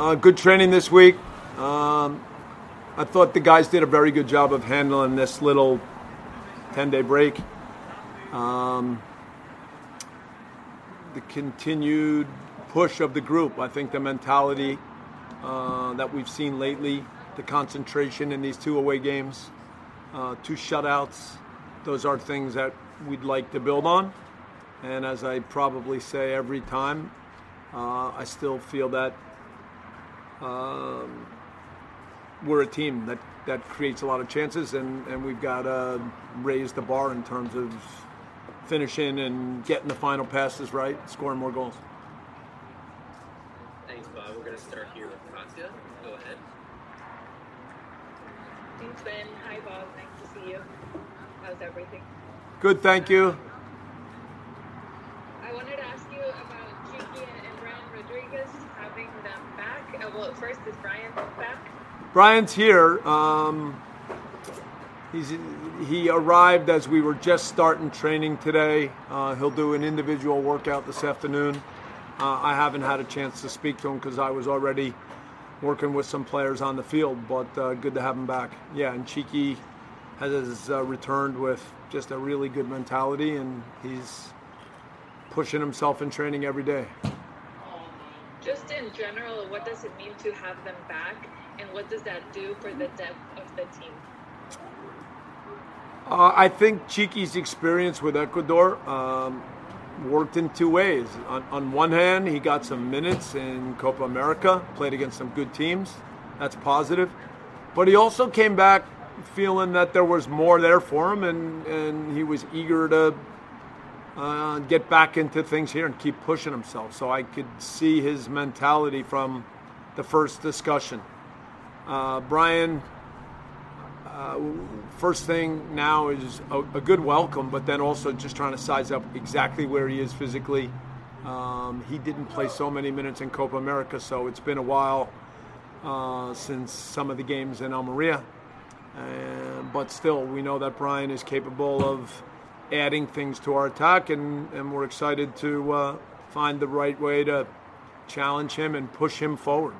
Uh, good training this week. Um, I thought the guys did a very good job of handling this little 10 day break. Um, the continued push of the group, I think the mentality uh, that we've seen lately, the concentration in these two away games, uh, two shutouts, those are things that we'd like to build on. And as I probably say every time, uh, I still feel that um, we're a team that, that creates a lot of chances, and, and we've got to raise the bar in terms of finishing and getting the final passes right, scoring more goals. Thanks, Bob. We're going to start here with Katya. Go ahead. Thanks, Ben. Hi, Bob. Nice to see you. How's everything? Good, thank you. I wanted to ask you about Chiqui and Brian Rodriguez having them back. Uh, well, first, is Brian back? Brian's here. Um, he's he arrived as we were just starting training today. Uh, he'll do an individual workout this afternoon. Uh, I haven't had a chance to speak to him because I was already working with some players on the field, but uh, good to have him back. Yeah, and Chiqui has uh, returned with just a really good mentality, and he's pushing himself in training every day. In general, what does it mean to have them back, and what does that do for the depth of the team? Uh, I think Chiqui's experience with Ecuador um, worked in two ways. On, on, one hand, he got some minutes in Copa America, played against some good teams. That's positive. But he also came back feeling that there was more there for him, and, and he was eager to uh, get back into things here and keep pushing himself. So I could see his mentality from the first discussion. Uh, Brian, uh, first thing now is a, a, good welcome, but then also just trying to size up exactly where he is physically. Um, he didn't play so many minutes in Copa America, so it's been a while uh, since some of the games in Almeria. But still, we know that Brian is capable of adding things to our attack, and, and we're excited to uh, find the right way to challenge him and push him forward.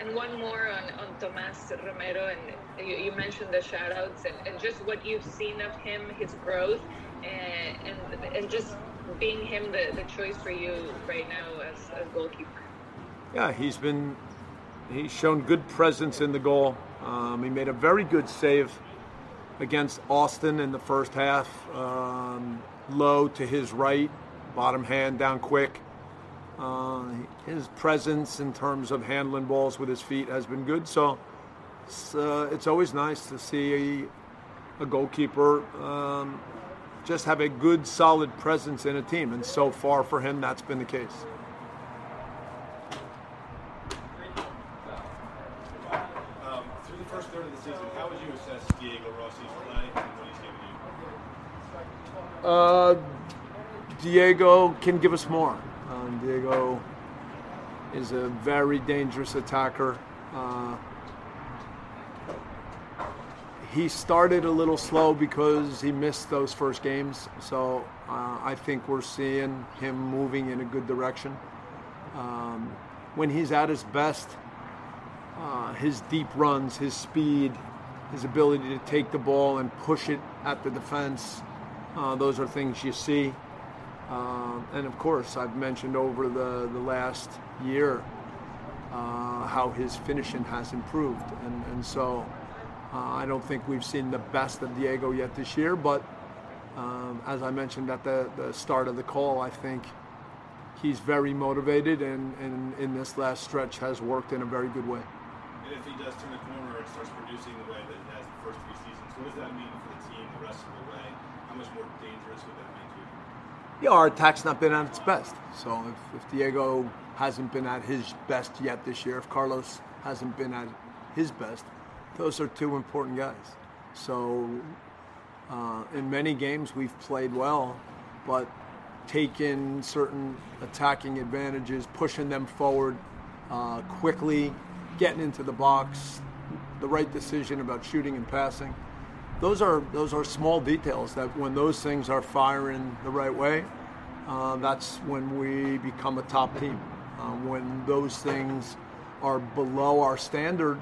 And one more on, on Tomas Romero, and you, you mentioned the shutouts and, and just what you've seen of him, his growth, and, and, and just being him the, the choice for you right now as, as goalkeeper. Yeah, he's been he's shown good presence in the goal. Um, he made a very good save against Austin in the first half. Um, low to his right, bottom hand down quick. Uh, his presence in terms of handling balls with his feet has been good. So it's, uh, it's always nice to see a, a goalkeeper um, just have a good, solid presence in a team. And so far for him, that's been the case. first third of the season, how would you assess Diego Rossi's play and what he's given you? Uh, Diego can give us more. Um, Diego is a very dangerous attacker. Uh, he started a little slow because he missed those first games. So uh, I think we're seeing him moving in a good direction. Um, when he's at his best, uh, his deep runs, his speed, his ability to take the ball and push it at the defense. Uh, those are things you see. Uh, and of course, I've mentioned over the, the last year uh, how his finishing has improved. And, and so uh, I don't think we've seen the best of Diego yet this year, but um, as I mentioned at the, the start of the call, I think he's very motivated and, and in this last stretch has worked in a very good way. And if he does turn the corner and starts producing the way that he has the first three seasons, what does that mean for the team the rest of the way? How much more dangerous would that make you? Yeah, our attack's not been at its best. So if, if Diego hasn't been at his best yet this year, if Carlos hasn't been at his best, those are two important guys. So uh, in many games we've played well, but taken certain attacking advantages, pushing them forward uh, quickly, getting into the box, the right decision about shooting and passing. Those are those are small details that when those things are firing the right way, uh, that's when we become a top team. Uh, when those things are below our standard,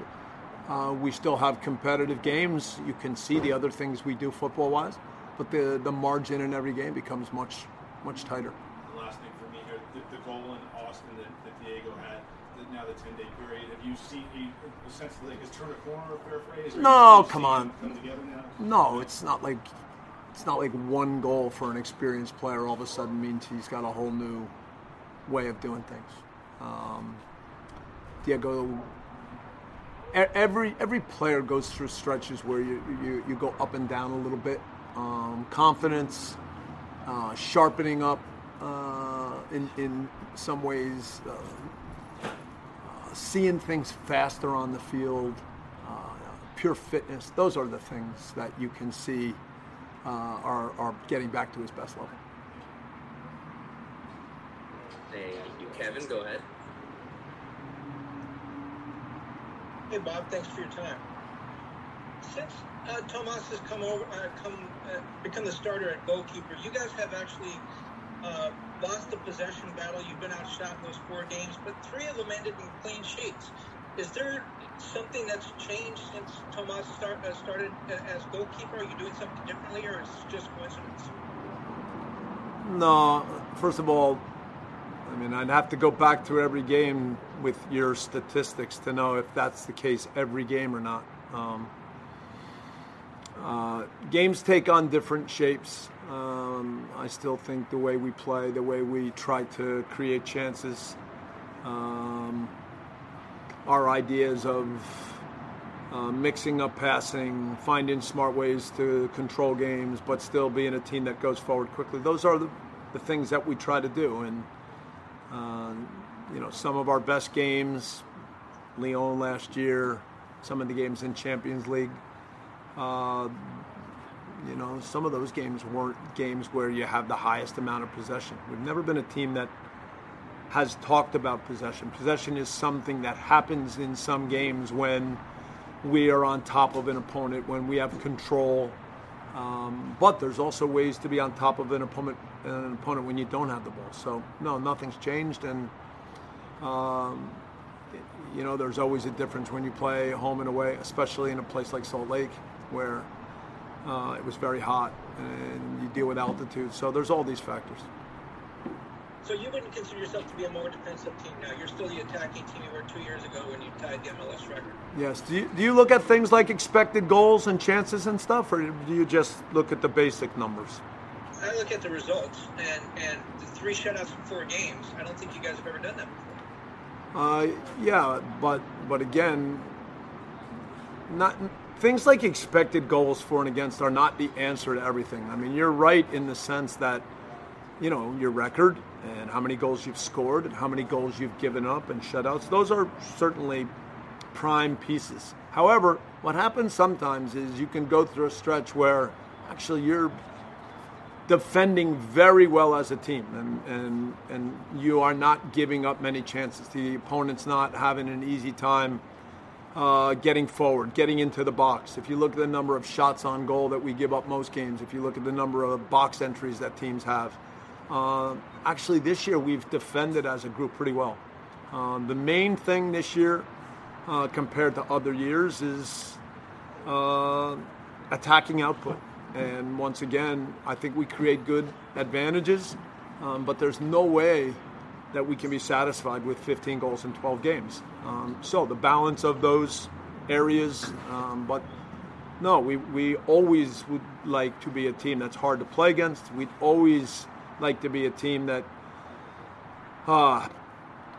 uh, we still have competitive games. You can see the other things we do football wise, but the, the margin in every game becomes much, much tighter. The last thing for me here, the, the goal in Austin that, that Diego had, the, now the 10 day period, have you seen a, sense like has turned a corner, a fair phrase? No, come on. Come? No, it's not like it's not like one goal for an experienced player all of a sudden means he's got a whole new way of doing things. Um, Diego, every every player goes through stretches where you you, you go up and down a little bit. Um, confidence, uh, sharpening up uh, in in some ways, uh seeing things faster on the field, uh, pure fitness. Those are the things that you can see uh, are, are getting back to his best level. Thank you. Kevin, go ahead. Hey, Bob, thanks for your time. Since uh, Tomas has come over, uh, come uh, become the starter at goalkeeper, you guys have actually uh, lost the possession battle. You've been outshot in those four games, but three of them ended in clean sheets. Is there something that's changed since Tomas start, uh, started as goalkeeper? Are you doing something differently, or is it just coincidence? No. First of all, I mean, I'd have to go back to every game with your statistics to know if that's the case every game or not. Um, uh, games take on different shapes. Um, I still think the way we play, the way we try to create chances, um, our ideas of uh, mixing up passing, finding smart ways to control games, but still being a team that goes forward quickly. Those are the, the things that we try to do. And, uh, you know, some of our best games, Lyon last year, some of the games in Champions League, uh, you know, some of those games weren't games where you have the highest amount of possession. We've never been a team that has talked about possession. Possession is something that happens in some games when we are on top of an opponent, when we have control. Um, but there's also ways to be on top of an opponent, an opponent when you don't have the ball. So no, nothing's changed, and um, you know there's always a difference when you play home and away, especially in a place like Salt Lake where uh, it was very hot and you deal with altitude. So there's all these factors. So you wouldn't consider yourself to be a more defensive team now. You're still the attacking team you were two years ago when you tied the MLS record. Yes. Do you, do you look at things like expected goals and chances and stuff, or do you just look at the basic numbers? I look at the results and and the three shutouts in four games. I don't think you guys have ever done that before. Uh, yeah, but but again, not things like expected goals for and against are not the answer to everything. I mean, you're right in the sense that you know your record and how many goals you've scored and how many goals you've given up and shutouts. Those are certainly prime pieces. However, what happens sometimes is you can go through a stretch where actually you're defending very well as a team and, and, and you are not giving up many chances. The opponent's not having an easy time uh, getting forward, getting into the box. If you look at the number of shots on goal that we give up most games, if you look at the number of box entries that teams have, uh, actually, this year we've defended as a group pretty well. Uh, the main thing this year, uh, compared to other years, is uh, attacking output. And once again, I think we create good advantages, um, but there's no way that we can be satisfied with 15 goals in 12 games. Um, so the balance of those areas, um, but no, we, we always would like to be a team that's hard to play against. We'd always like to be a team that uh,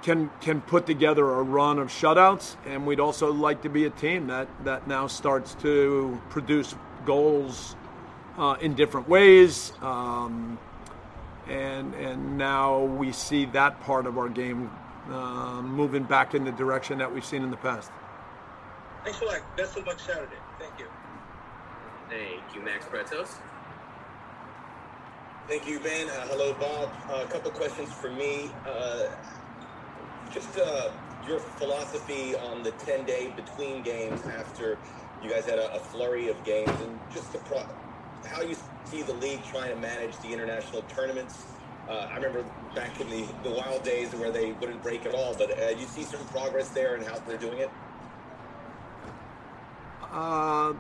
can can put together a run of shutouts, and we'd also like to be a team that that now starts to produce goals uh, in different ways. Um, and and now we see that part of our game uh, moving back in the direction that we've seen in the past. Thanks a lot. Best of luck Saturday. Thank you. Thank you, Max Bretos. Thank you, Ben. Uh, hello, Bob. Uh, a couple questions for me. Uh, just uh, your philosophy on the 10 day between games after you guys had a, a flurry of games, and just the pro- how you see the league trying to manage the international tournaments Uh, I remember back in the, the wild days where they wouldn't break at all. But uh, you see some progress there and how they're doing it. Uh,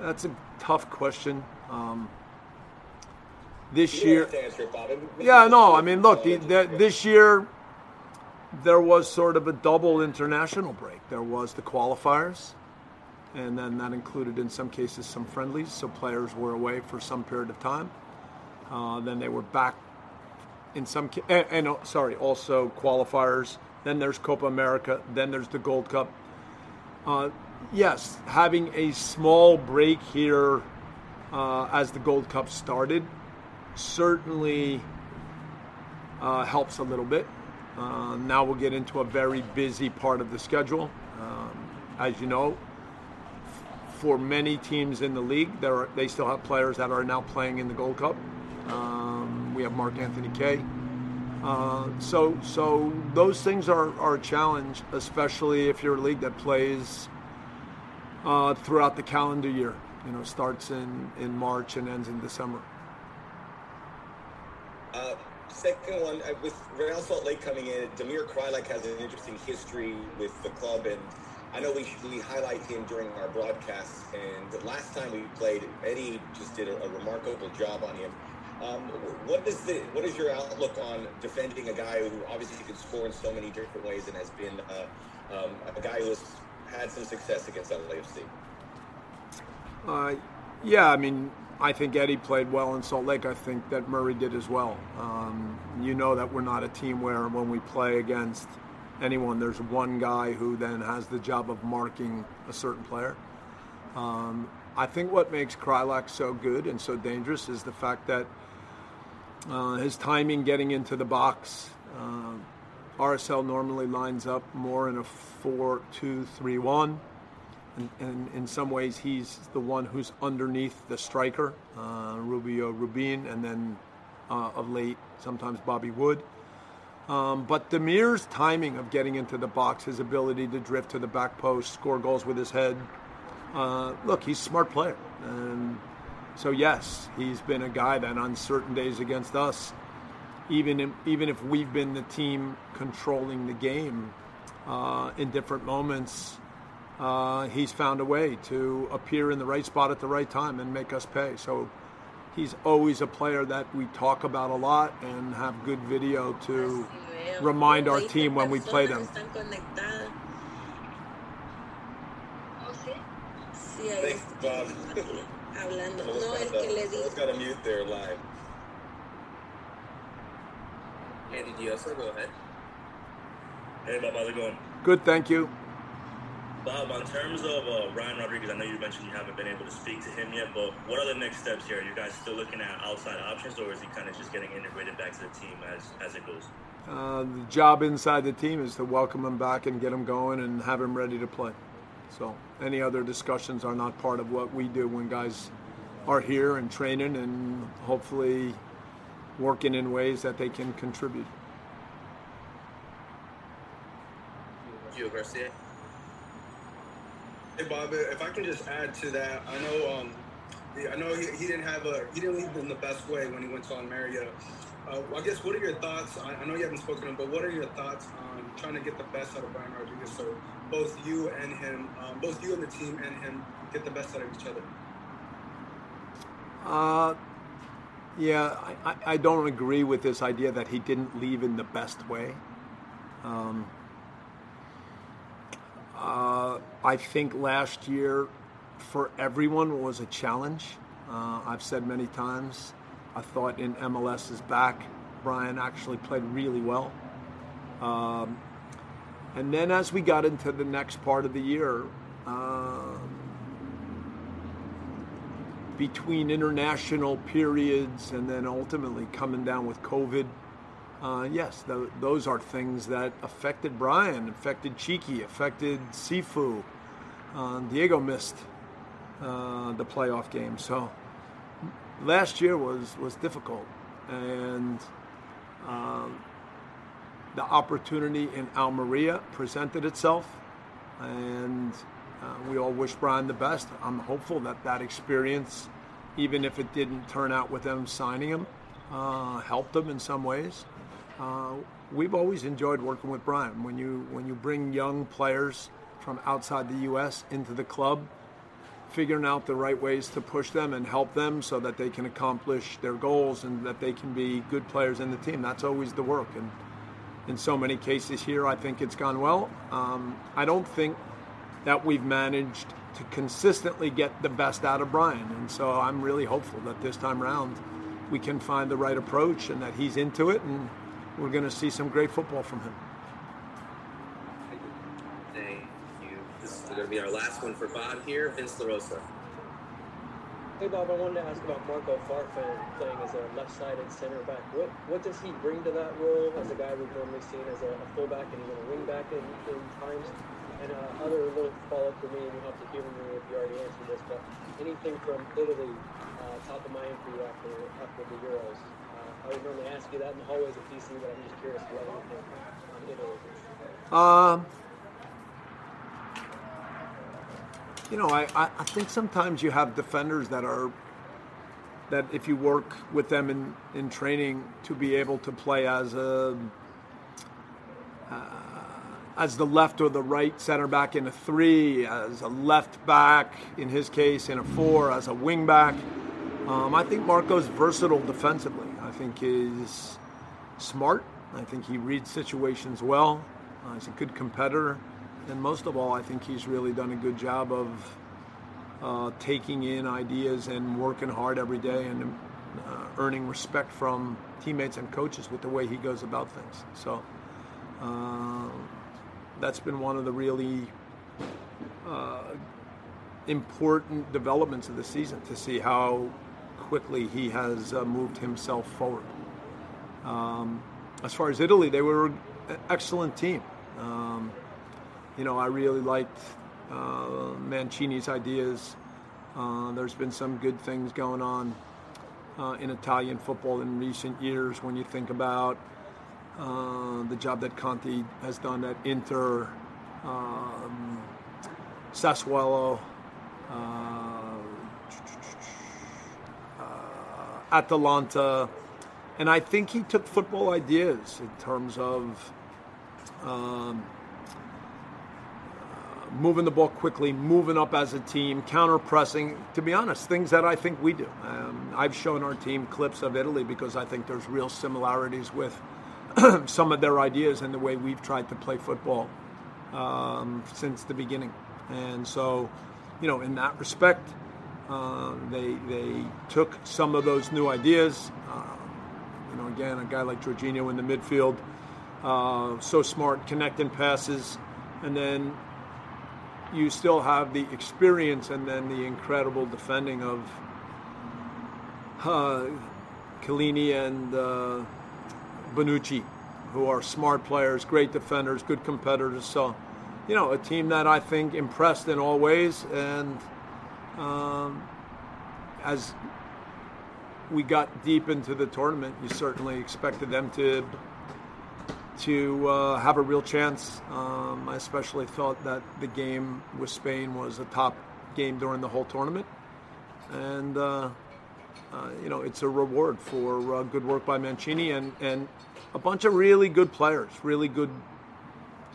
that's a tough question. Um, this You year, don't have to answer Bob. It- yeah, no, I mean, look, the, the, this year there was sort of a double international break. There was the qualifiers, and then that included, in some cases, some friendlies. So players were away for some period of time. Uh, then they were back in some, and, and uh, sorry, also qualifiers. Then there's Copa America. Then there's the Gold Cup. Uh, yes, having a small break here uh, as the Gold Cup started certainly uh, helps a little bit. Uh, now we'll get into a very busy part of the schedule. Um, as you know, for many teams in the league, there are, they still have players that are now playing in the Gold Cup. Um, we have Mark Anthony Kaye. Uh, so, so those things are, are a challenge, especially if you're a league that plays uh, throughout the calendar year. You know, starts in, in March and ends in December. Second one, uh, with Real Salt Lake coming in, Damir Kreilach has an interesting history with the club, and I know we we highlight him during our broadcasts. And the last time we played, Eddie just did a, a remarkable job on him. Um, what is the what is your outlook on defending a guy who obviously can score in so many different ways and has been uh, um, a guy who has had some success against LAFC? Uh, yeah, I mean, I think Eddie played well in Salt Lake. I think that Murillo did as well. Um, you know that we're not a team where when we play against anyone, there's one guy who then has the job of marking a certain player. Um, I think what makes Kreilach so good and so dangerous is the fact that uh, his timing getting into the box. Uh, RSL normally lines up more in a 4 2 3 1 and, and in some ways he's the one who's underneath the striker, uh, Rubio Rubin, and then uh, of late sometimes Bobby Wood. Um, but Damir's timing of getting into the box, his ability to drift to the back post, score goals with his head. Uh, look, he's a smart player, and so yes, he's been a guy that on certain days against us, even in, even if we've been the team controlling the game uh, in different moments, uh, he's found a way to appear in the right spot at the right time and make us pay. So he's always a player that we talk about a lot and have good video to remind our team when we play them. Están conectadas. Oh, sí? Sí, Thanks, Bob. hablando. No, es que le digo. got to mute their live. Andy Dioso, go ahead. Hey, Bob, how's it going? Good, thank you. Bob, on terms of uh, Brian Rodriguez, I know you mentioned you haven't been able to speak to him yet, but what are the next steps here? Are you guys still looking at outside options, or is he kind of just getting integrated back to the team as, as it goes? Uh, the job inside the team is to welcome him back and get him going and have him ready to play. So any other discussions are not part of what we do when guys are here and training and hopefully working in ways that they can contribute. Gio Garcia. Hey Bob, if I can just add to that, I know, um, I know he, he didn't have a he didn't leave in the best way when he went to Almeria. Uh, I guess what are your thoughts? I, I know you haven't spoken to him, but what are your thoughts on trying to get the best out of Brian Rodriguez so both you and him, um, both you and the team and him get the best out of each other? Uh, yeah, I- I don't agree with this idea that he didn't leave in the best way. Um, uh, I think last year for everyone was a challenge. Uh, I've said many times, I thought in MLS's back, Brian actually played really well. Um, and then as we got into the next part of the year, um, between international periods and then ultimately coming down with COVID, uh, yes, th- those are things that affected Brian, affected Chiqui, affected Sifu. Uh, Diego missed uh, the playoff game, so last year was was difficult, and um, the opportunity in Almeria presented itself, and uh, we all wish Brian the best. I'm hopeful that that experience even if it didn't turn out with them signing him, uh, helped them in some ways. Uh, we've always enjoyed working with Brian. When you when you bring young players from outside the U.S. into the club, figuring out the right ways to push them and help them so that they can accomplish their goals and that they can be good players in the team. That's always the work. And in so many cases here, I think it's gone well. Um, I don't think that we've managed to consistently get the best out of Brian. And so I'm really hopeful that this time around we can find the right approach and that he's into it and we're going to see some great football from him. Thank you. This is going to be our last one for Bob here. Vince LaRosa. Hey Bob, I wanted to ask about Marco Farfan playing as a left-sided center back. What what does he bring to that role as a guy we've normally seen as a, a fullback and even a wingback in, in times? And uh, other little follow-up for me, and you'll have to humor me if you already answered this, but anything from Italy uh, top of mind for you after after the Euros? I would normally ask you that in the hallways of DC, but I'm just curious you anything on Italy. Um, you know, I, I, I think sometimes you have defenders that are that if you work with them in, in training to be able to play as a uh, as the left or the right center back in a three, as a left back in his case in a four, as a wing back. Um, I think Marco's versatile defensively. I think he's smart. I think he reads situations well. Uh, he's a good competitor and most of all, I think he's really done a good job of uh, taking in ideas and working hard every day and uh, earning respect from teammates and coaches with the way he goes about things. So uh, that's been one of the really uh, important developments of the season to see how quickly he has uh, moved himself forward. Um, as far as Italy, they were an excellent team. Um, you know, I really liked uh, Mancini's ideas. Uh, there's been some good things going on uh, in Italian football in recent years when you think about uh, the job that Conte has done at Inter, um, Sassuolo, uh, Atalanta. And I think he took football ideas in terms of um, moving the ball quickly, moving up as a team, counter pressing. To be honest, things that I think we do. Um, I've shown our team clips of Italy because I think there's real similarities with some of their ideas and the way we've tried to play football um, since the beginning. And so, you know, in that respect, uh, they they took some of those new ideas. Uh, you know, again, a guy like Jorginho in the midfield, uh, so smart, connecting passes, and then you still have the experience and then the incredible defending of uh, and uh, Bonucci, who are smart players, great defenders, good competitors. So, you know, a team that I think impressed in all ways. And um, as we got deep into the tournament, you certainly expected them to to uh, have a real chance. Um, I especially thought that the game with Spain was a top game during the whole tournament, and uh, uh, you know it's a reward for uh, good work by Mancini and and a bunch of really good players, really good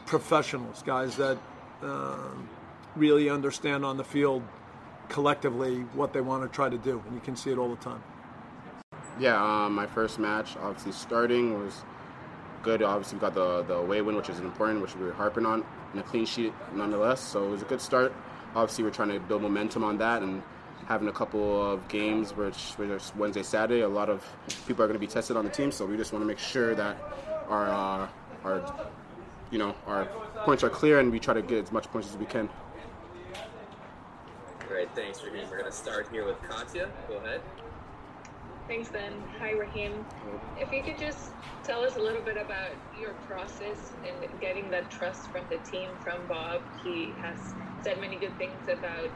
professionals, guys that um, really understand on the field collectively what they want to try to do, and you can see it all the time. Yeah, um, my first match, obviously starting was good. Obviously, we got the, the away win, which is important, which we were harping on, and a clean sheet nonetheless. So it was a good start. Obviously, we're trying to build momentum on that and having a couple of games, which, which Wednesday, Saturday, a lot of people are going to be tested on the team. So we just want to make sure that our uh, our you know our points are clear and we try to get as much points as we can. Great, thanks, Raheem. We're going to start here with Katya. Go ahead. Thanks, Ben. Hi, Raheem. If you could just tell us a little bit about your process in getting that trust from the team, from Bob. He has said many good things about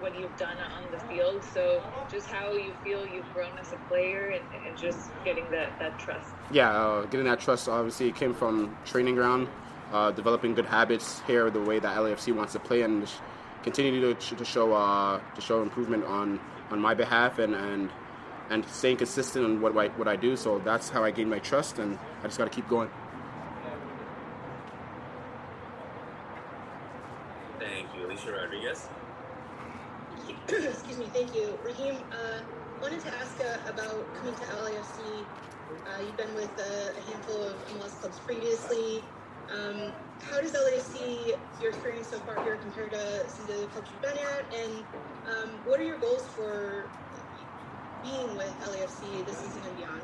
what you've done on the field. So, just how you feel you've grown as a player and, and just getting that, that trust. Yeah, uh, getting that trust obviously came from training ground, uh, developing good habits here, the way that LAFC wants to play, and continue to, to show uh, to show improvement on on my behalf and and and staying consistent on what I, what I do. So that's how I gain my trust, and I just got to keep going. Thank you, Alicia Rodriguez. Excuse me, thank you. Raheem, uh, wanted to ask uh, about coming to LAFC. Uh, you've been with uh, a handful of MLS clubs previously. Um, how does LAFC, your experience so far here, compare to some of the clubs you've been at? And um, what are your goals for being with LAFC this season and beyond?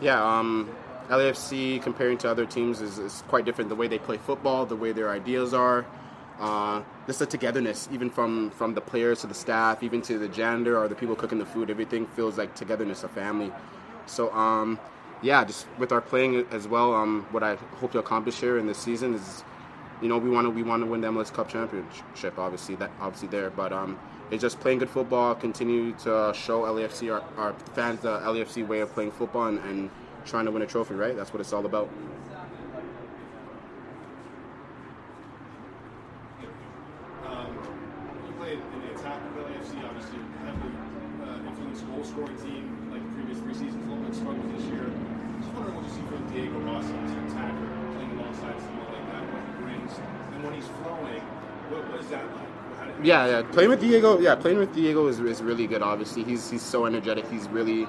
Yeah, um, LAFC comparing to other teams is, is quite different. The way they play football, the way their ideas are, uh, just the togetherness, even from from the players to the staff, even to the janitor or the people cooking the food, everything feels like togetherness, a family. So, um, yeah, just with our playing as well, um, what I hope to accomplish here in this season is, you know, we want to we want to win the MLS Cup championship, obviously that obviously there, but um, it's just playing good football, continue to show LAFC our, our fans the LAFC way of playing football and, and trying to win a trophy, right? That's what it's all about. Um, you played in the attack of LAFC, obviously heavily uh, influenced goal scoring team like the previous three seasons, a little bit struggled this year. Just wondering what you see from Diego Rossi as an attacker, playing alongside someone like that, what he brings, and when he's flowing, what, what is that like? How do- Yeah, yeah. Playing with Diego, yeah, playing with Diego is, is really good. Obviously, he's he's so energetic. He's really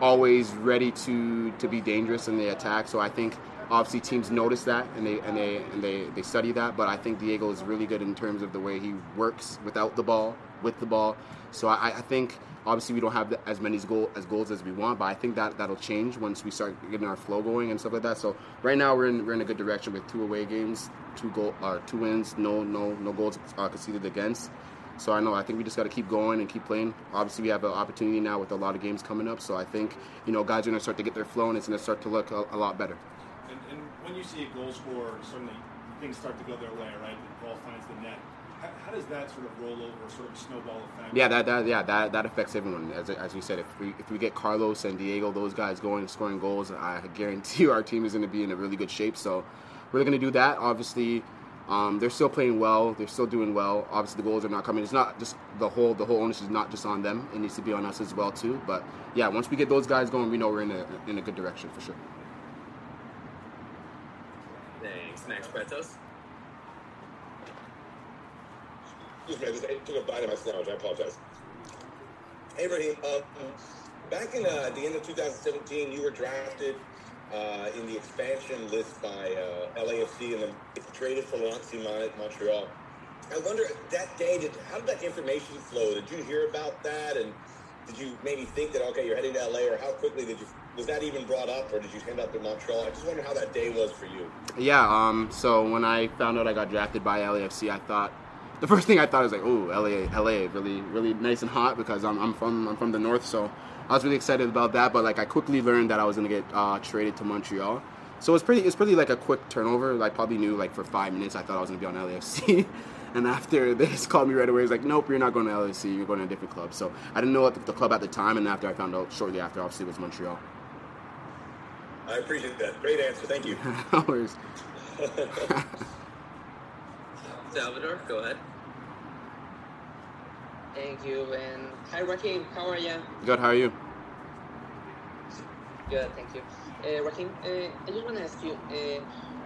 always ready to to be dangerous in the attack. So I think obviously teams notice that and they and they and they, they study that. But I think Diego is really good in terms of the way he works without the ball, with the ball. So I, I think obviously we don't have as many goal as goals as we want, but I think that that'll change once we start getting our flow going and stuff like that. So right now we're in we're in a good direction with two away games, two goal uh, two wins, no no no goals uh, conceded against. So I know I think we just got to keep going and keep playing. Obviously, we have an opportunity now with a lot of games coming up. So I think you know guys are going to start to get their flow and it's going to start to look a, a lot better. And, and when you see a goal scorer, certainly things start to go their way, right? The ball finds the net. How, how does that sort of roll over, sort of snowball effect? Yeah, that, that yeah that, that affects everyone. As as you said, if we if we get Carlos and Diego, those guys going scoring goals, I guarantee you our team is going to be in a really good shape. So we're going to do that. Obviously, um, they're still playing well. They're still doing well. Obviously, the goals are not coming. It's not just the whole the whole onus is not just on them. It needs to be on us as well too. But yeah, once we get those guys going, we know we're in a in a good direction for sure. Thanks, Max Bretos. Excuse me, I just ate- took a bite of my sandwich. I apologize. Hey, Raheem. Um, back in uh, the end of 2017, you were drafted uh, in the expansion list by uh, LAFC and then traded for Lancy Montreal. I wonder that day, did how did that information flow? Did you hear about that, and did you maybe think that okay, you're heading to LA, or how quickly did you? Was that even brought up, or did you end up in Montreal? I just wonder how that day was for you. Yeah. Um. So when I found out I got drafted by LAFC, I thought the first thing I thought was like, oh, LA, LA, really, really nice and hot because I'm, I'm from I'm from the north, so I was really excited about that. But like I quickly learned that I was gonna get uh, traded to Montreal. So it's pretty it's pretty like a quick turnover. Like probably knew like for five minutes I thought I was gonna be on LAFC. And after they just called me right away, was like, nope, you're not going to LAC, you're going to a different club. So I didn't know what the club at the time, and after I found out shortly after, obviously, it was Montreal. I appreciate that. Great answer. Thank you. no. Salvador, go ahead. Thank you. And hi, Raheem. How are you? Good, how are you? Good, thank you. Uh, Raheem, uh, I just want to ask you, uh,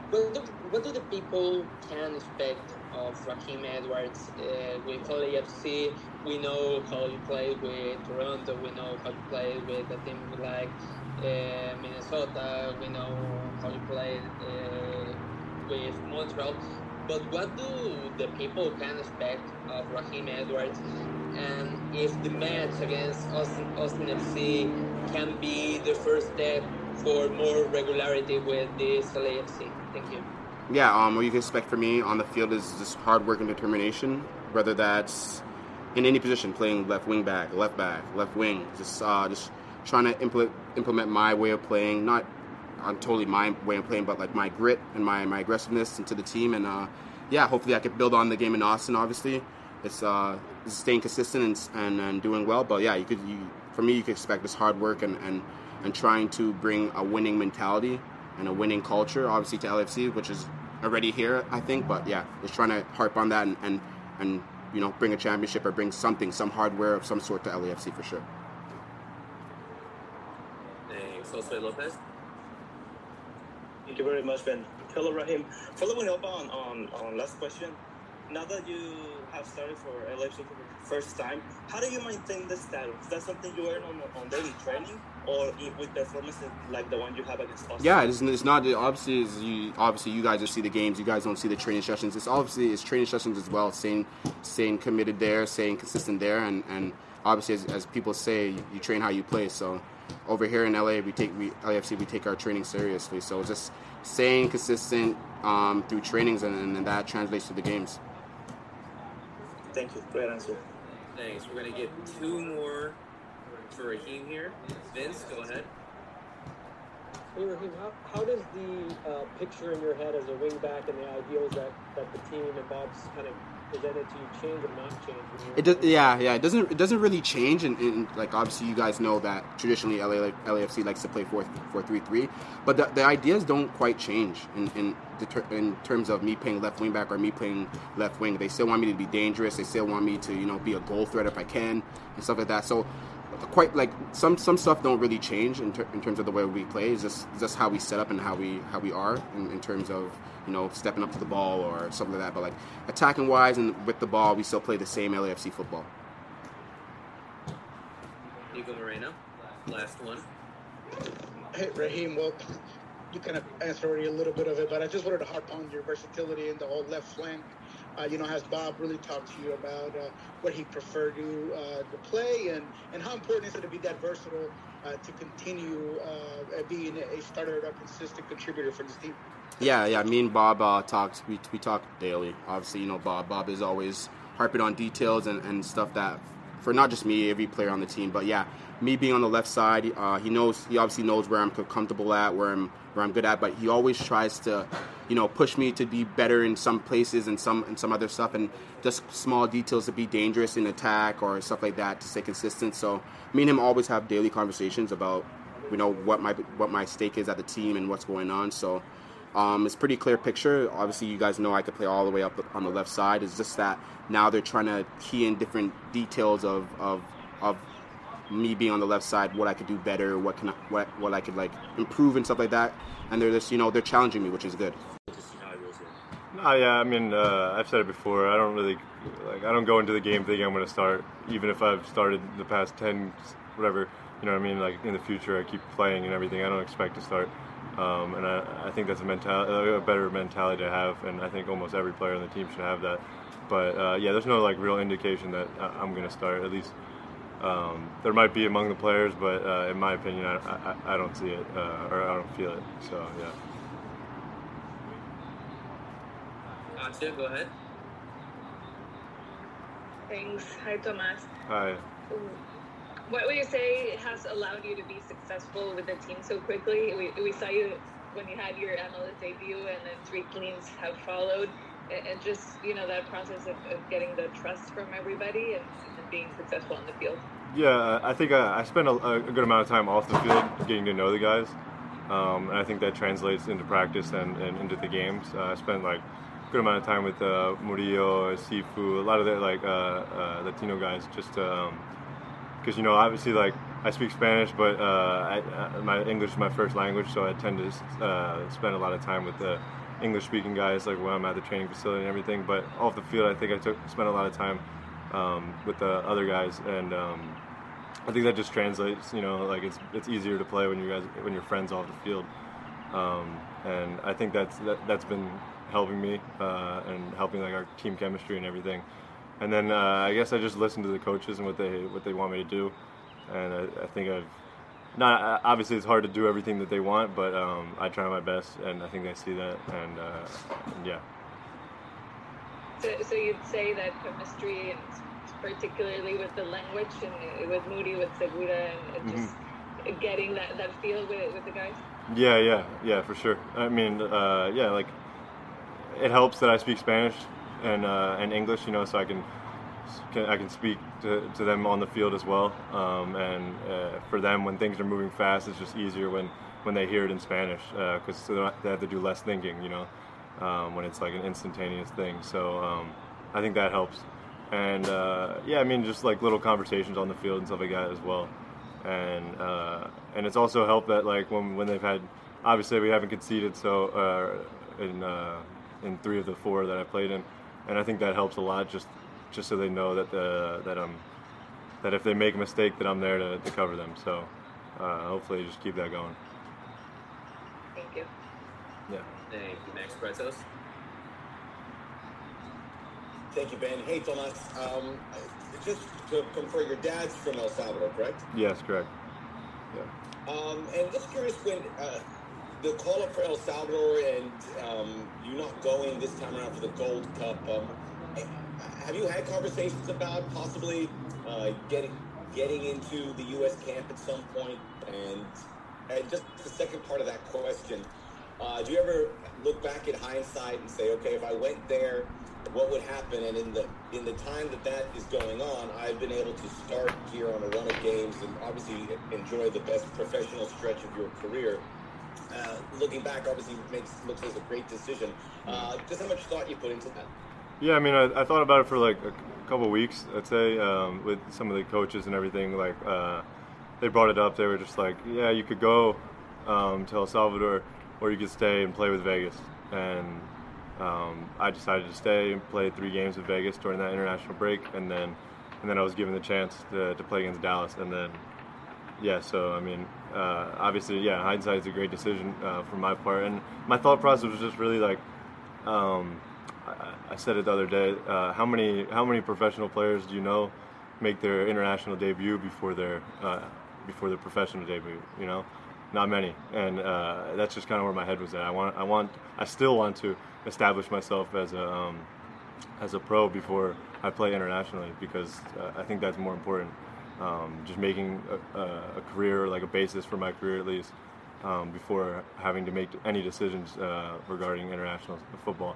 what, do, what do the people can expect of Raheem Edwards uh, with LAFC? We know how you play with Toronto. We know how you play with a team like uh, Minnesota. We know how you play uh, with Montreal. But what do the people can expect of Raheem Edwards? And if the match against Austin, Austin FC can be the first step for more regularity with this LAFC? Thank you. Yeah, um, what you can expect from me on the field is just hard work and determination, whether that's in any position, playing left wing back, left back, left wing, just uh, just trying to implement implement my way of playing, not on totally my way of playing, but like my grit and my, my aggressiveness into the team, and uh, yeah, hopefully I could build on the game in Austin. Obviously, it's uh, staying consistent and, and, and doing well, but yeah, you could you, for me you could expect this hard work and, and and trying to bring a winning mentality and a winning culture, obviously to LFC, which is already here, I think. But yeah, just trying to harp on that and and, and you know bring a championship or bring something, some hardware of some sort to LAFC for sure. Thanks, Jose Lopez. Thank you very much, Ben. Hello, Raheem. Following up on, on, on last question, now that you have started for LAFC for the first time, how do you maintain the status? Is that something you earn on, on daily training or with performances like the one you have against Austin? Yeah, it's, it's not the obviously. You, obviously, you guys just see the games. You guys don't see the training sessions. It's obviously it's training sessions as well. Staying, staying committed there, staying consistent there, and, and obviously, as, as people say, you train how you play. So over here in LA, we take we, LAFC, we take our training seriously. So just staying consistent um, through trainings, and, and that translates to the games. Thank you. Great answer. Thanks. We're gonna get two more for Raheem here. Vince, go ahead. Hey Raheem, how, how does the uh, picture in your head as a wingback and the ideals that, that the team and Bob's kind of presented to you change or not change? It does, yeah, yeah. It doesn't, it doesn't really change, and, and like obviously you guys know that traditionally LA, like, LAFC likes to play four, four, three, three, but the, the ideas don't quite change in in, in terms of me playing left wing back or me playing left wing. They still want me to be dangerous. They still want me to you know be a goal threat if I can and stuff like that. So quite like some some stuff don't really change in, ter- in terms of the way we play. It's just just how we set up and how we how we are in, in terms of you know stepping up to the ball or something like that. But like attacking wise and with the ball, we still play the same LAFC football. Nico Moreno, last one. Hey, Raheem, well, you kind of answered already a little bit of it, but I just wanted to harp on your versatility in the whole left flank. Uh, you know, has Bob really talked to you about uh, what he preferred you uh, to play and, and how important is it to be that versatile uh, to continue uh, being a starter, a consistent contributor for this team? Yeah, yeah. Me and Bob uh, talked. We we talk daily. Obviously, you know, Bob. Bob is always harping on details and, and stuff that for not just me, every player on the team. But yeah, me being on the left side, uh, he knows. He obviously knows where I'm comfortable at, where I'm where I'm good at. But he always tries to, you know, push me to be better in some places and some and some other stuff, and just small details to be dangerous in attack or stuff like that to stay consistent. So me and him always have daily conversations about, you know, what my what my stake is at the team and what's going on. So. Um, it's pretty clear picture. Obviously, you guys know I could play all the way up on the left side. It's just that now they're trying to key in different details of, of, of me being on the left side, what I could do better, what can I, what what I could like improve and stuff like that. And they're just you know they're challenging me, which is good. Oh yeah, I mean uh, I've said it before. I don't really like I don't go into the game thinking I'm going to start, even if I've started the past ten, whatever. You know what I mean? Like in the future, I keep playing and everything. I don't expect to start. Um, and I, I, think that's a, mental, a better mentality to have, and I think almost every player on the team should have that. But uh, yeah, there's no like real indication that I'm going to start. At least um, there might be among the players, but uh, in my opinion, I, I, I don't see it uh, or I don't feel it. So yeah. Gotcha. Go ahead. Thanks. Hi, Tomas. Hi. What would you say has allowed you to be successful with the team so quickly? We, we saw you when you had your MLS debut, and then three cleans have followed, and just you know that process of, of getting the trust from everybody and, and, being successful on the field. Yeah, I think I, I spent a, a, good amount of time off the field getting to know the guys, um, and I think that translates into practice and, and into the games. Uh, I spent like a good amount of time with uh, Murillo, Sifu, a lot of the like uh, uh Latino guys, just to. Um, because you know obviously like I speak Spanish, but uh, I, my English is my first language, so I tend to uh, spend a lot of time with the English-speaking guys, like when I'm at the training facility and everything. But off the field, I think I took spent a lot of time um, with the other guys, and um, I think that just translates. You know, like it's it's easier to play when you guys when you're friends off the field, um, and I think that's that, that's been helping me uh, and helping like our team chemistry and everything and then uh, I guess I just listen to the coaches and what they what they want me to do, and I, I think I've not uh, obviously it's hard to do everything that they want, but um, I try my best, and I think they see that, and, uh, yeah. So, so you'd say that chemistry, and particularly with the language, and with Moody, with Segura, and just mm-hmm. getting that, that feel with with the guys. Yeah, yeah, yeah, for sure. I mean, uh, yeah, like it helps that I speak Spanish and uh, and English, you know, so I can, can I can speak to, to them on the field as well. Um, and uh, for them, when things are moving fast, it's just easier when when they hear it in Spanish because uh, they have to do less thinking, you know, um, when it's like an instantaneous thing. So um, I think that helps. and uh, yeah, I mean just like little conversations on the field and stuff like that as well, and uh, and it's also helped that like when when they've had obviously we haven't conceded so uh, in in three of the four that I played in, and I think that helps a lot just just so they know that the that I'm that if they make a mistake that I'm there to, to cover them. So uh, hopefully just keep that going. Thank you. Yeah. Thank you, Max Bretos. Thank you, Ben. Hey, Tomas. Um, just to confirm, your dad's from El Salvador, correct? Yes, correct. Yeah. Um, and just curious when uh, the call up for El Salvador and um, you not going this time around for the Gold Cup. Um, have you had conversations about possibly uh, getting getting into the U.S. camp at some point? And and just the second part of that question, uh, do you ever look back at hindsight and say, okay, if I went there, what would happen? And in the in the time that that is going on, I've been able to start here on a run of games and obviously enjoy the best professional stretch of your career. Uh, looking back, obviously makes looks as a great decision. Uh, just how much thought you put into that? Yeah, I mean, I, I thought about it for like a couple weeks, I'd say, um, with some of the coaches and everything. Like, uh, they brought it up. They were just like, yeah, you could go um, to El Salvador, or you could stay and play with Vegas. And um, I decided to stay and play three games with Vegas during that international break, and then and then I was given the chance to, to play against Dallas, and then yeah. So I mean, uh, obviously, yeah, hindsight is a great decision uh, for my part, and my thought process was just really like. Um, I, I said it the other day. Uh, how many how many professional players do you know make their international debut before their uh, before their professional debut? You know, not many, and uh, that's just kind of where my head was at. I want I want I still want to establish myself as a um, as a pro before I play internationally because uh, I think that's more important. Um, just making a, a, career like a basis for my career at least um, before having to make any decisions uh, regarding international football.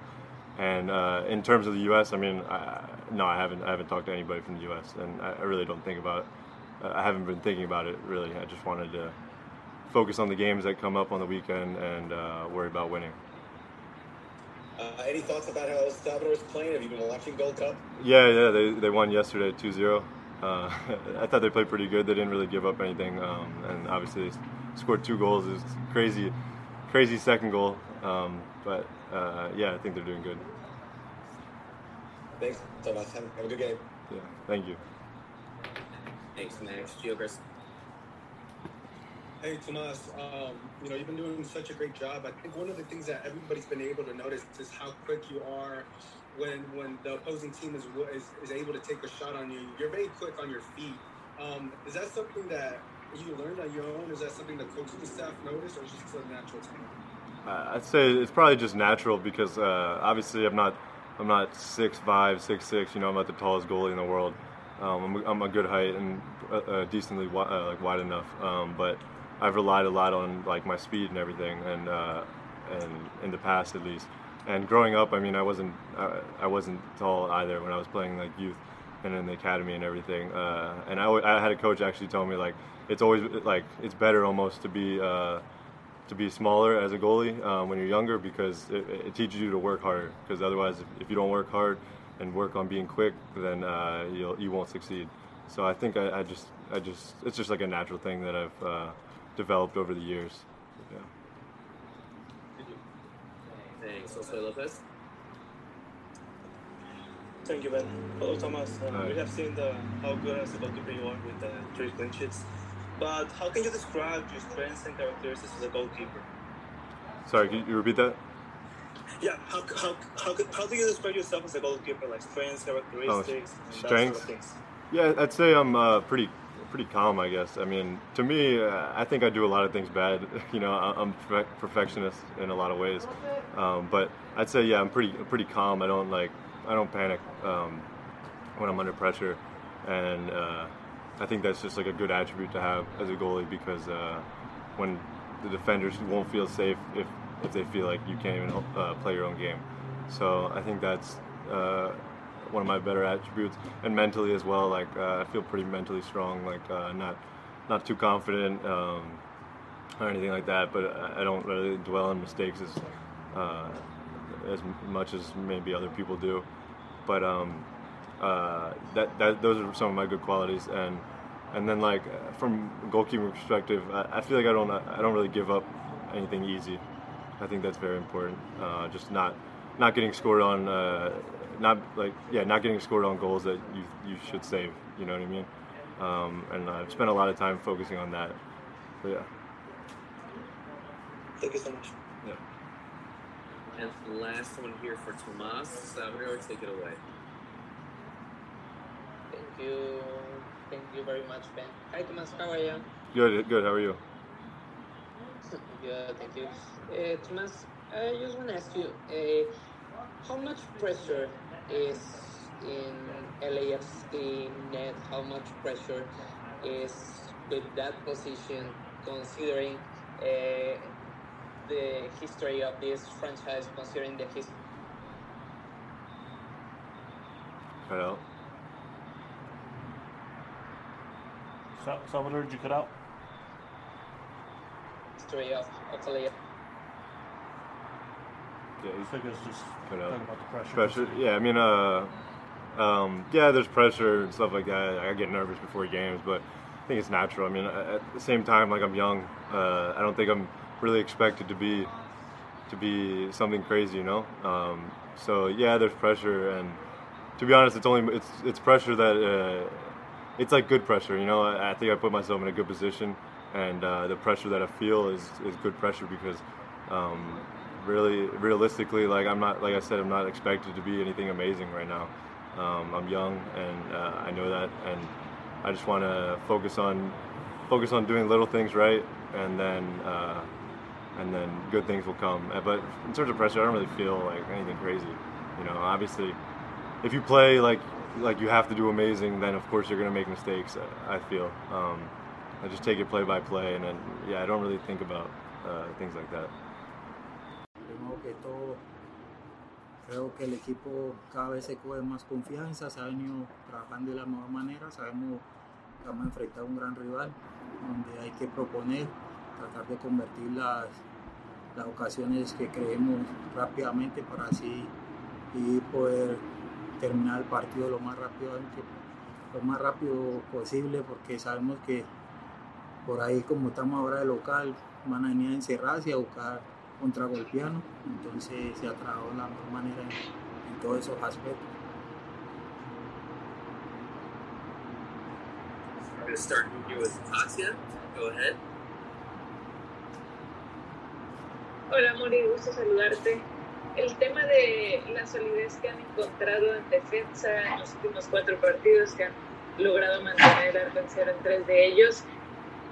And uh, in terms of the U.S., I mean, I, no, I haven't. I haven't talked to anybody from the U.S., and I, I really don't think about. It. I haven't been thinking about it really. I just wanted to focus on the games that come up on the weekend and uh, worry about winning. Uh, any thoughts about how El Salvador is playing? Have you been watching Gold Cup? Yeah, yeah, they, they won yesterday 2-0. Uh, I thought they played pretty good. They didn't really give up anything, um, and obviously they scored two goals. It was crazy, crazy second goal. Um, but uh, yeah, I think they're doing good. Thanks, Tomas. Have, have a good game. Yeah, thank you. Thanks, Max. Gio Chris. Hey, Tomas, um, you know, you've been doing such a great job. I think one of the things that everybody's been able to notice is how quick you are when when the opposing team is, is, is able to take a shot on you. You're very quick on your feet. Um, is that something that you learned on your own? Is that something the coaching staff noticed, or is it just a natural talent? Uh, I'd say it's probably just natural because uh, obviously I'm not I'm not six five six six. You know, I'm not the tallest goalie in the world. Um, I'm, I'm, a good height and uh, uh decently wi- uh, like wide enough, um, but I've relied a lot on like my speed and everything, and and in the past at least. And growing up, I mean, I wasn't I wasn't tall either when I was playing like youth and in the academy and everything. and I, I had a coach actually tell me like it's always like it's better almost to be to be smaller as a goalie um, when you're younger because it, it, teaches you to work harder. Because otherwise, if, if, you don't work hard and work on being quick, then uh, you'll, you won't succeed. So I think I, I, just I just it's just like a natural thing that I've uh, developed over the years. Thanks, Jose Lopez. Thank you, Ben. Hello, Tomas. Uh, we have seen the, how good as a goalkeeper you are with the three clean sheets. But how can you describe your strengths and characteristics as a goalkeeper? Sorry, can you repeat that? Yeah, how, how, how, how do you describe yourself as a goalkeeper? Like strengths, characteristics, oh, strengths. Sort of yeah, I'd say I'm uh, pretty pretty calm, I guess. I mean, to me, uh, I think I do a lot of things bad. You know, I'm perfectionist in a lot of ways, um, but I'd say yeah, I'm pretty pretty calm. I don't like I don't panic um, when I'm under pressure, and uh, I think that's just like a good attribute to have as a goalie because uh, when the defenders won't feel safe if if they feel like you can't even uh, play your own game. So I think that's uh, one of my better attributes, and mentally as well. Like uh, I feel pretty mentally strong. Like uh, not not too confident um, or anything like that. But I don't really dwell on mistakes as uh, as much as maybe other people do. But um, Uh, that, that those are some of my good qualities, and and then like from goalkeeping perspective, I, I feel like I don't I don't really give up anything easy. I think that's very important. Uh, just not not getting scored on, uh, not like yeah, not getting scored on goals that you you should save. You know what I mean? Um, and I've spent a lot of time focusing on that. So yeah. Thank you so much. Yeah. And last one here for Tomas. Salvador, take it away. Thank you. Thank you very much, Ben. Hi, Tomas. How are you? Good, good. How are you? Good, thank you. Uh, Tomas, I just want to ask you, uh, how much pressure is in LAFC net? How much pressure is with that position, considering uh, the history of this franchise, considering the history? Hello. Sal- Salvador, did you cut out? history of, of LAFC. Yeah, I think it's just talking about the pressure. Pressure. Yeah, I mean, uh, um, yeah, there's pressure and stuff like that. I get nervous before games, but I think it's natural. I mean, at the same time, like I'm young, uh, I don't think I'm really expected to be to be something crazy, you know. Um, so yeah, there's pressure, and to be honest, it's only it's it's pressure that uh, it's like good pressure, you know. I, I think I put myself in a good position, and uh, the pressure that I feel is is good pressure because. Um, really realistically like i'm not like i said i'm not expected to be anything amazing right now. Um, i'm young and uh, i know that and i just want to focus on focus on doing little things right and then uh, and then good things will come. But in terms of pressure i don't really feel like anything crazy you know? Obviously if you play like like you have to do amazing then of course you're to make mistakes i feel. Um, i just take it play by play and then yeah i don't really think about uh, things like that Todo, creo que el equipo cada vez se coge más confianza, se ha venido trabajando de la mejor manera, sabemos que vamos a enfrentar a un gran rival, donde hay que proponer, tratar de convertir las, las ocasiones que creemos rápidamente para así y poder terminar el partido lo más rápido, lo más rápido posible, porque sabemos que por ahí como estamos ahora de local, van a venir a encerrarse a buscar contragolpearnos, entonces se ha trabajado de la mejor manera en, en todos esos aspectos. I'm going to start here with Katia. Go ahead. Hola, Mori, gusto saludarte. El tema de la solidez que han encontrado en defensa en los últimos cuatro partidos, que han logrado mantener el arco en cero en tres de ellos,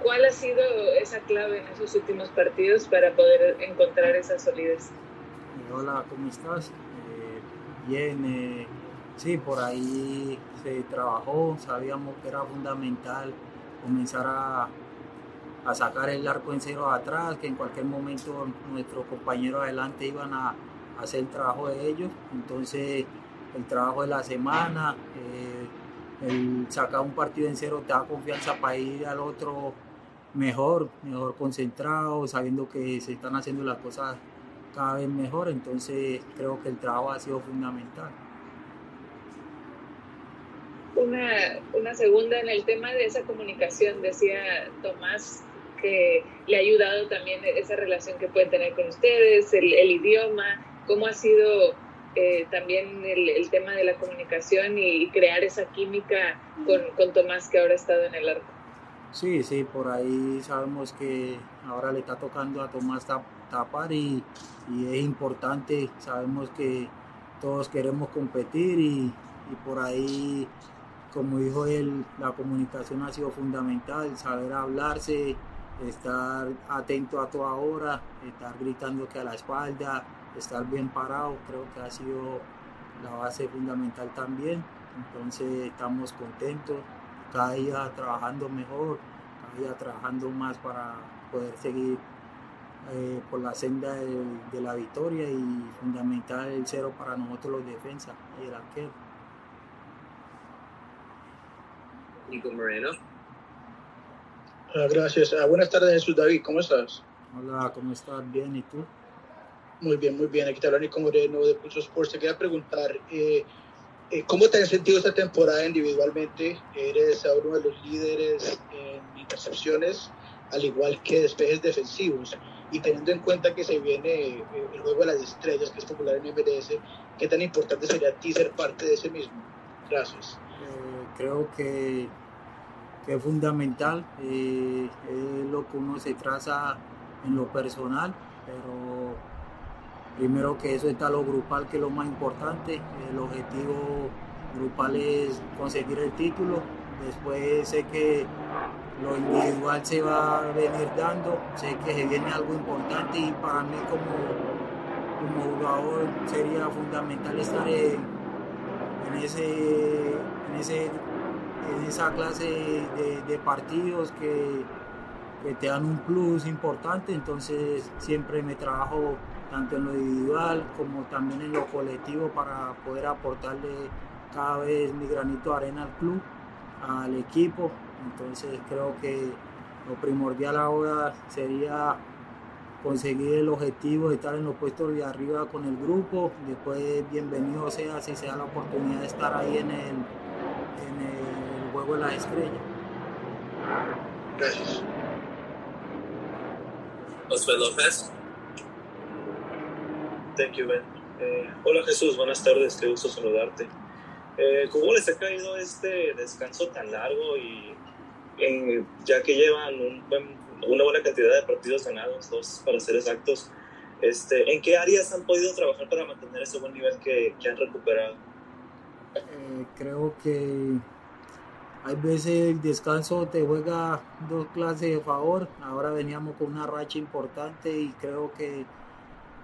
¿cuál ha sido esa clave en esos últimos partidos para poder encontrar esa solidez? Hola, ¿cómo estás? Eh, bien, eh, sí, por ahí se trabajó, sabíamos que era fundamental comenzar a, a sacar el arco en cero atrás, que en cualquier momento nuestros compañeros adelante iban a, a hacer el trabajo de ellos, entonces el trabajo de la semana, eh, el sacar un partido en cero te da confianza para ir al otro mejor, mejor concentrado, sabiendo que se están haciendo las cosas cada vez mejor, entonces creo que el trabajo ha sido fundamental. Una, una segunda en el tema de esa comunicación, decía Tomás que le ha ayudado también esa relación que pueden tener con ustedes, el, el idioma, cómo ha sido eh, también el, tema de la comunicación y, y crear esa química con, con, Tomás que ahora ha estado en el arco. Sí, sí, por ahí sabemos que ahora le está tocando a Tomás tapar y, es importante, sabemos que todos queremos competir y, y por ahí, como dijo él, la comunicación ha sido fundamental, saber hablarse, estar atento a toda hora, estar gritando que a la espalda, estar bien parado, creo que ha sido la base fundamental también. Entonces estamos contentos, cada día trabajando mejor, cada día trabajando más para poder seguir eh, por la senda de, de, la victoria y fundamental el cero para nosotros los defensas y el arquero. Nico Moreno. Uh, gracias. Uh, buenas tardes, Jesús David. ¿Cómo estás? Hola, ¿cómo estás? Bien, ¿y tú? Muy bien, muy bien. Aquí te habla Nico Moreno de Pulso Sports. Te quería preguntar, eh, Eh, ¿Cómo te has sentido esta temporada individualmente? Eres uno de los líderes en intercepciones, al igual que despejes defensivos. Y teniendo en cuenta que se viene eh, el juego de las estrellas, que es popular en MLS, ¿qué tan importante sería a ti ser parte de ese mismo? Gracias. Eh, creo que, que, es fundamental, eh, es lo que uno se traza en lo personal, pero primero que eso está lo grupal, que es lo más importante. El objetivo grupal es conseguir el título. Después sé que lo individual se va a venir dando, sé que se viene algo importante y para mí como, como jugador sería fundamental estar en, en ese, en, ese, en esa clase de, de partidos que, que te dan un plus importante, entonces siempre me trabajo tanto en lo individual como también en lo colectivo para poder aportarle cada vez mi granito de arena al club, al equipo. Entonces creo que lo primordial ahora sería conseguir el objetivo de estar en los puestos de arriba con el grupo. Después bienvenido sea si se da la oportunidad de estar ahí en el, en el juego de las estrellas. Gracias. Osvaldo López. Thank you, Ben. Eh, hola Jesús, buenas tardes, qué gusto saludarte. Eh, ¿Cómo les ha caído este descanso tan largo y en, ya que llevan un buen, una buena cantidad de partidos ganados, dos para ser exactos, este, ¿en qué áreas han podido trabajar para mantener ese buen nivel que, que han recuperado? Eh, creo que hay veces el descanso te juega dos clases de favor. Ahora veníamos con una racha importante y creo que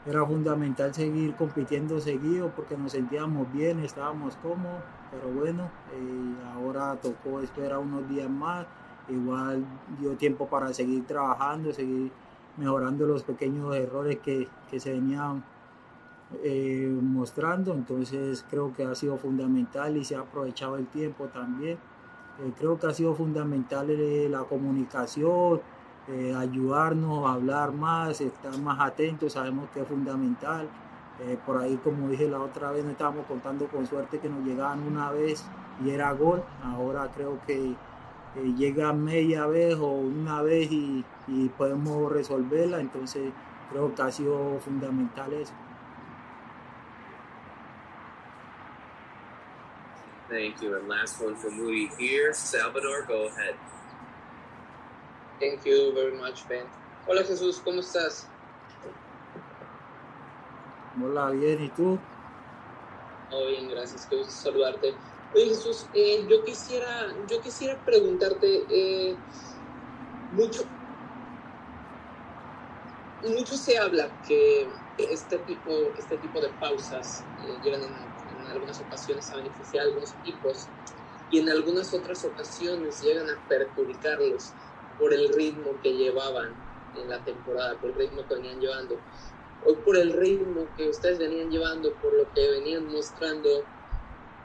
era fundamental seguir compitiendo seguido porque nos sentíamos bien, estábamos cómodos, pero bueno, eh, ahora tocó esperar unos días más, igual dio tiempo para seguir trabajando, seguir mejorando los pequeños errores que, que se venían eh, mostrando, entonces creo que ha sido fundamental y se ha aprovechado el tiempo también. Eh, creo que ha sido fundamental la comunicación, eh, ayudarnos hablar más, estar más atentos, sabemos que es fundamental. Eh, por ahí, como dije la otra vez, no estábamos contando con suerte que nos llegaban una vez y era gol. Ahora creo que eh, llega media vez o una vez y, podemos resolverla. Entonces, creo que ha sido fundamental eso. Thank you. And last one Moody here. Salvador, go ahead. Thank you very much, Ben. Hola Jesús, ¿cómo estás? Hola, bien, ¿y tú? Todo bien, gracias, qué gusto saludarte. Oye Jesús, eh, yo quisiera, yo quisiera preguntarte, eh, mucho, mucho se habla que este tipo, este tipo de pausas eh, llegan en, en algunas ocasiones a beneficiar a algunos equipos y en algunas otras ocasiones llegan a perjudicarlos por el ritmo que llevaban en la temporada, por el ritmo que venían llevando. Hoy por el ritmo que ustedes venían llevando, por lo que venían mostrando,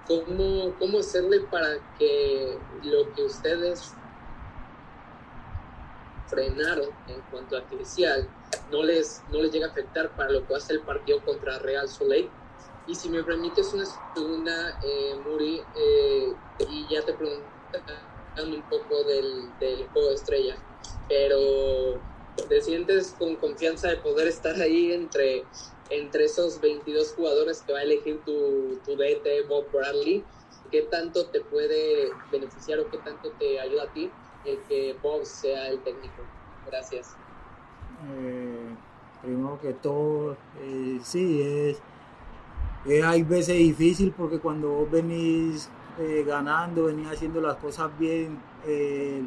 ¿cómo, cómo hacerle para que lo que ustedes frenaron en cuanto a artificial no les, no les llegue a afectar para lo que ser el partido contra Real Soleil? Y si me permites una segunda, eh, Muri, eh, y ya te pregunto un poco del, del juego de estrella, pero te sientes con confianza de poder estar ahí entre, entre esos 22 jugadores que va a elegir tu, tu DT Bob Bradley. ¿Qué tanto te puede beneficiar o qué tanto te ayuda a ti el que Bob sea el técnico? Gracias. Eh, primero que todo, eh, sí, es, es, hay veces difícil porque cuando vos venís eh, ganando, venía haciendo las cosas bien, eh,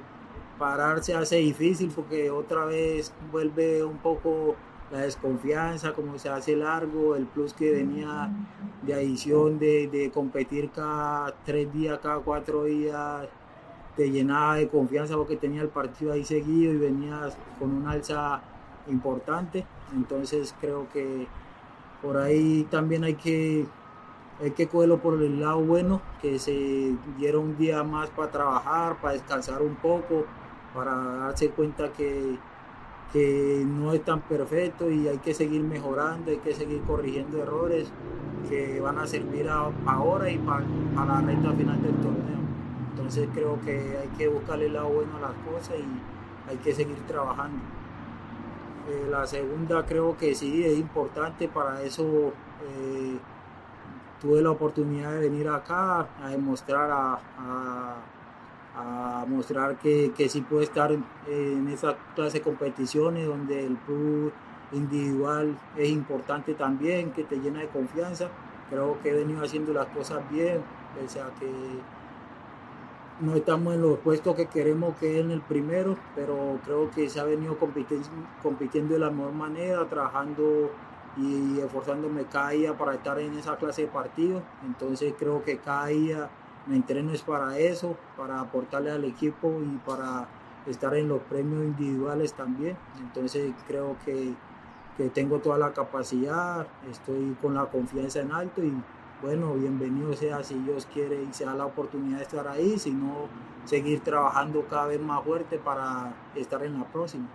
parar se hace difícil porque otra vez vuelve un poco la desconfianza, como se hace largo, el plus que venía de adición de, de competir cada tres días, cada cuatro días, te llenaba de confianza porque tenía el partido ahí seguido y venías con una alza importante. Entonces creo que por ahí también hay que hay que cogerlo por el lado bueno, que se diera un día más para trabajar, para descansar un poco, para darse cuenta que, que no es tan perfecto y hay que seguir mejorando, hay que seguir corrigiendo errores que van a servir a- ahora y para, la recta final del torneo. Entonces creo que hay que buscarle el lado bueno a las cosas y hay que seguir trabajando. Eh, la segunda creo que sí es importante, para eso eh, tuve la oportunidad de venir acá a demostrar a, a- mostrar que, que sí puede estar en esa clase de competiciones donde el club individual es importante también, que te llena de confianza. Creo que he venido haciendo las cosas bien, pese a que no estamos en los puestos que queremos que en el primero, pero creo que se ha venido compitiendo, compitiendo de la mejor manera, trabajando y esforzándome cada día para estar en esa clase de partidos. Entonces creo que cada día me entreno es para eso, para aportarle al equipo y para estar en los premios individuales también. Entonces creo que, que tengo toda la capacidad, estoy con la confianza en alto y bueno, bienvenido sea si Dios quiere y se da la oportunidad de estar ahí, si no, seguir trabajando cada vez más fuerte para estar en la próxima.